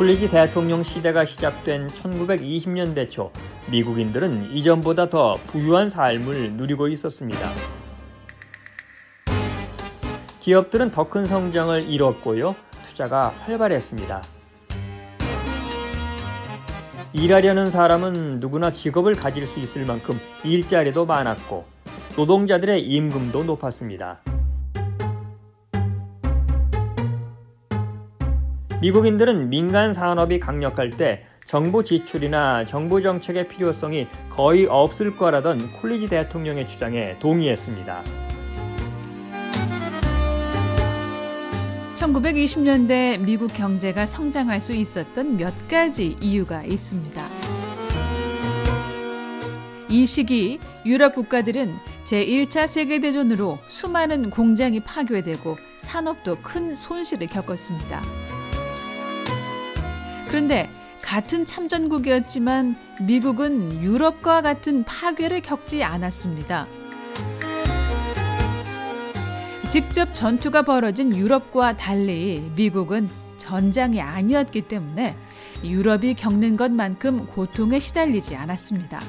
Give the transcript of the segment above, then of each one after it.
콜리지 대통령 시대가 시작된 1920년대 초 미국인들은 이전보다 더 부유한 삶을 누리고 있었습니다. 기업들은 더 큰 성장을 이뤘고요. 투자가 활발했습니다. 일하려는 사람은 누구나 직업을 가질 수 있을 만큼 일자리도 많았고 노동자들의 임금도 높았습니다. 미국인들은 민간 산업이 강력할 때 정부 지출이나 정부 정책의 필요성이 거의 없을 거라던 콜리지 대통령의 주장에 동의했습니다. 1920년대 미국 경제가 성장할 수 있었던 몇 가지 이유가 있습니다. 이 시기 유럽 국가들은 제1차 세계대전으로 수많은 공장이 파괴되고 산업도 큰 손실을 겪었습니다. 그런데 같은 참전국이었지만 미국은 유럽과 같은 파괴를 겪지 않았습니다. 직접 전투가 벌어진 유럽과 달리 미국은 전장이 아니었기 때문에 유럽이 겪는 것만큼 고통에 시달리지 않았습니다.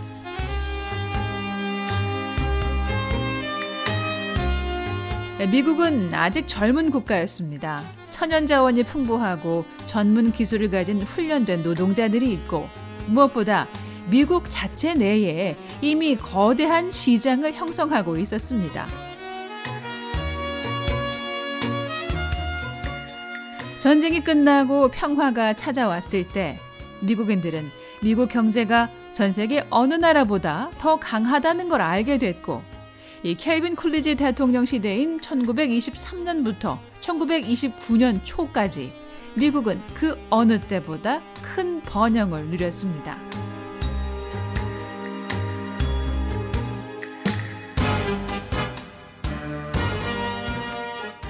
미국은 아직 젊은 국가였습니다. 천연 자원이 풍부하고 전문 기술을 가진 훈련된 노동자들이 있고 무엇보다 미국 자체 내에 이미 거대한 시장을 형성하고 있었습니다. 전쟁이 끝나고 평화가 찾아왔을 때 미국인들은 미국 경제가 전 세계 어느 나라보다 더 강하다는 걸 알게 됐고 이 켈빈 쿨리지 대통령 시대인 1923년부터 1929년 초까지 미국은 그 어느 때보다 큰 번영을 누렸습니다.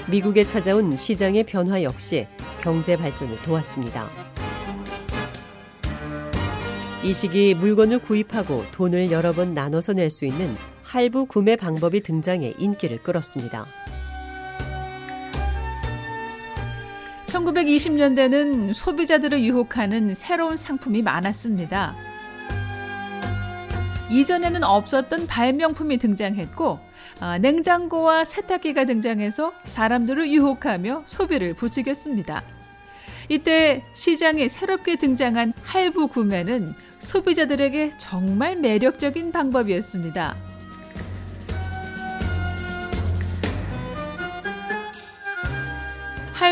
미국에 찾아온 시장의 변화 역시 경제 발전을 도왔습니다. 이 시기 물건을 구입하고 돈을 여러 번 나눠서 낼 수 있는 할부 구매 방법이 등장해 인기를 끌었습니다. 1920년대는 소비자들을 유혹하는 새로운 상품이 많았습니다. 이전에는 없었던 발명품이 등장했고 아, 냉장고와 세탁기가 등장해서 사람들을 유혹하며 소비를 부추겼습니다. 이때 시장에 새롭게 등장한 할부 구매는 소비자들에게 정말 매력적인 방법이었습니다.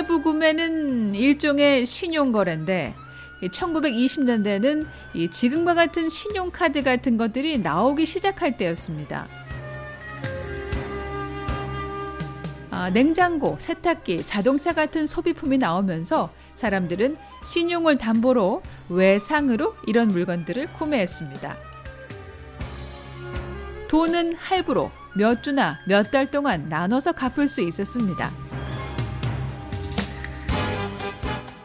할부 구매는 일종의 신용거래인데 1920년대는 지금과 같은 신용카드 같은 것들이 나오기 시작할 때였습니다. 아, 냉장고, 세탁기, 자동차 같은 소비품이 나오면서 사람들은 신용을 담보로 외상으로 이런 물건들을 구매했습니다. 돈은 할부로 몇 주나 몇 달 동안 나눠서 갚을 수 있었습니다.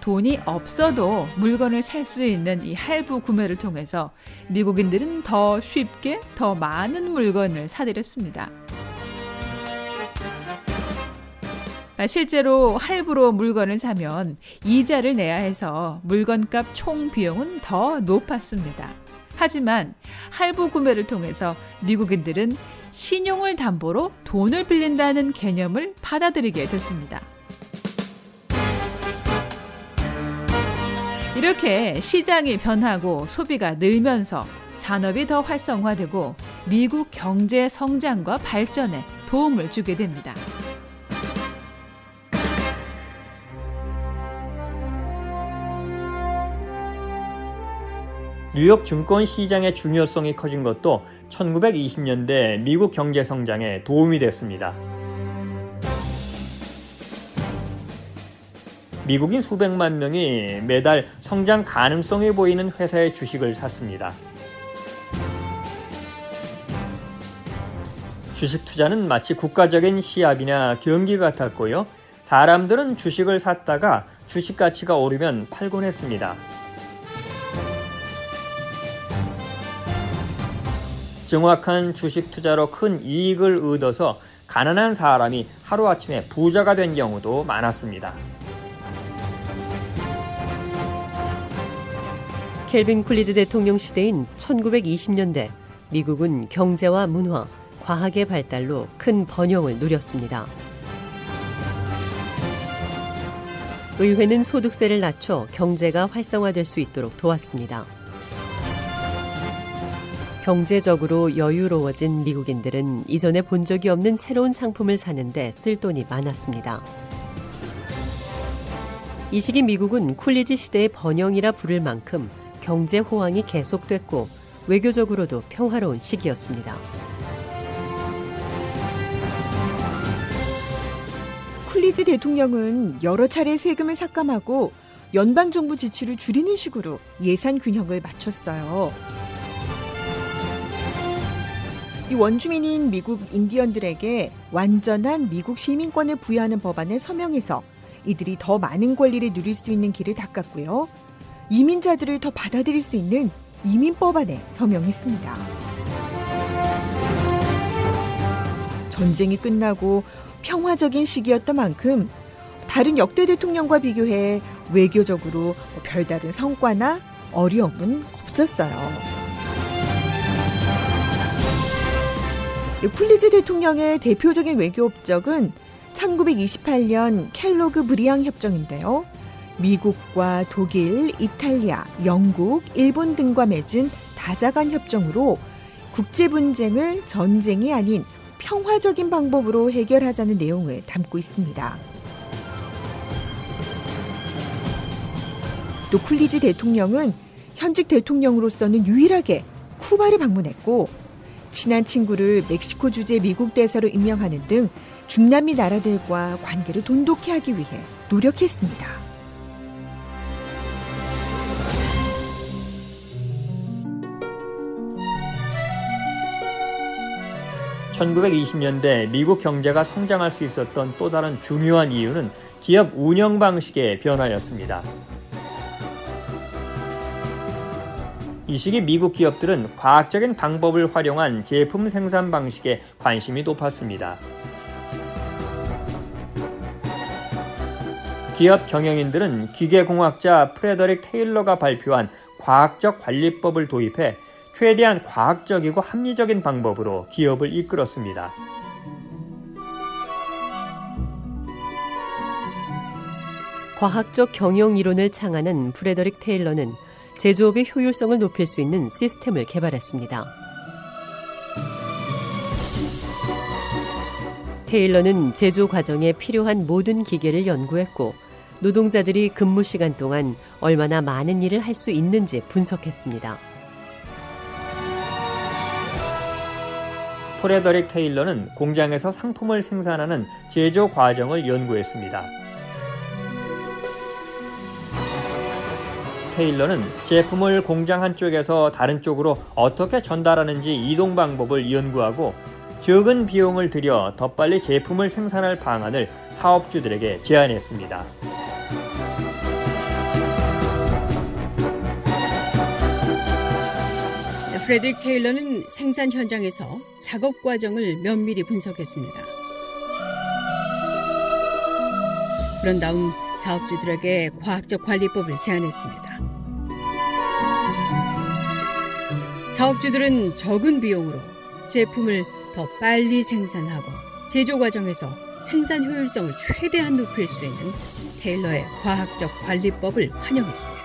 돈이 없어도 물건을 살 수 있는 이 할부 구매를 통해서 미국인들은 더 쉽게 더 많은 물건을 사들였습니다. 아, 실제로 할부로 물건을 사면 이자를 내야 해서 물건값 총 비용은 더 높았습니다. 하지만 할부 구매를 통해서 미국인들은 신용을 담보로 돈을 빌린다는 개념을 받아들이게 됐습니다. 이렇게 시장이 변하고 소비가 늘면서 산업이 더 활성화되고 미국 경제 성장과 발전에 도움을 주게 됩니다. 뉴욕 증권 시장의 중요성이 커진 것도 1920년대 미국 경제 성장에 도움이 됐습니다. 미국인 수백만 명이 매달 성장 가능성이 보이는 회사의 주식을 샀습니다. 주식 투자는 마치 국가적인 시합이나 경기 같았고요. 사람들은 주식을 샀다가 주식 가치가 오르면 팔곤 했습니다. 정확한 주식 투자로 큰 이익을 얻어서 가난한 사람이 하루아침에 부자가 된 경우도 많았습니다. 켈빈 쿨리즈 대통령 시대인 1920년대 미국은 경제와 문화, 과학의 발달로 큰 번영을 누렸습니다. 의회는 소득세를 낮춰 경제가 활성화될 수 있도록 도왔습니다. 경제적으로 여유로워진 미국인들은 이전에 본 적이 없는 새로운 상품을 사는데 쓸 돈이 많았습니다. 이 시기 미국은 쿨리지 시대의 번영이라 부를 만큼 경제 호황이 계속됐고 외교적으로도 평화로운 시기였습니다. 쿨리지 대통령은 여러 차례 세금을 삭감하고 연방정부 지출을 줄이는 식으로 예산 균형을 맞췄어요. 이 원주민인 미국 인디언들에게 완전한 미국 시민권을 부여하는 법안을 서명해서 이들이 더 많은 권리를 누릴 수 있는 길을 닦았고요. 이민자들을 더 받아들일 수 있는 이민법안에 서명했습니다. 전쟁이 끝나고 평화적인 시기였던 만큼 다른 역대 대통령과 비교해 외교적으로 별다른 성과나 어려움은 없었어요. 쿨리즈 대통령의 대표적인 외교 업적은 1928년 켈로그 브리앙 협정인데요. 미국과 독일, 이탈리아, 영국, 일본 등과 맺은 다자간 협정으로 국제 분쟁을 전쟁이 아닌 평화적인 방법으로 해결하자는 내용을 담고 있습니다. 또 쿨리지 대통령은 현직 대통령으로서는 유일하게 쿠바를 방문했고 친한 친구를 멕시코 주재 미국 대사로 임명하는 등 중남미 나라들과 관계를 돈독히 하기 위해 노력했습니다. 1920년대 미국 경제가 성장할 수 있었던 또 다른 중요한 이유는 기업 운영 방식의 변화였습니다. 이 시기 미국 기업들은 과학적인 방법을 활용한 제품 생산 방식에 관심이 높았습니다. 기업 경영인들은 기계공학자 프레더릭 테일러가 발표한 과학적 관리법을 도입해 최대한 과학적이고 합리적인 방법으로 기업을 이끌었습니다. 과학적 경영 이론을 창안한 프레더릭 테일러는 제조업의 효율성을 높일 수 있는 시스템을 개발했습니다. 테일러는 제조 과정에 필요한 모든 기계를 연구했고 노동자들이 근무 시간 동안 얼마나 많은 일을 할 수 있는지 분석했습니다. 프레더릭 테일러는 공장에서 상품을 생산하는 제조 과정을 연구했습니다. 테일러는 제품을 공장 한쪽에서 다른 쪽으로 어떻게 전달하는지 이동 방법을 연구하고 적은 비용을 들여 더 빨리 제품을 생산할 방안을 사업주들에게 제안했습니다. 프레드릭 테일러는 생산 현장에서 작업 과정을 면밀히 분석했습니다. 그런 다음 사업주들에게 과학적 관리법을 제안했습니다. 사업주들은 적은 비용으로 제품을 더 빨리 생산하고 제조 과정에서 생산 효율성을 최대한 높일 수 있는 테일러의 과학적 관리법을 환영했습니다.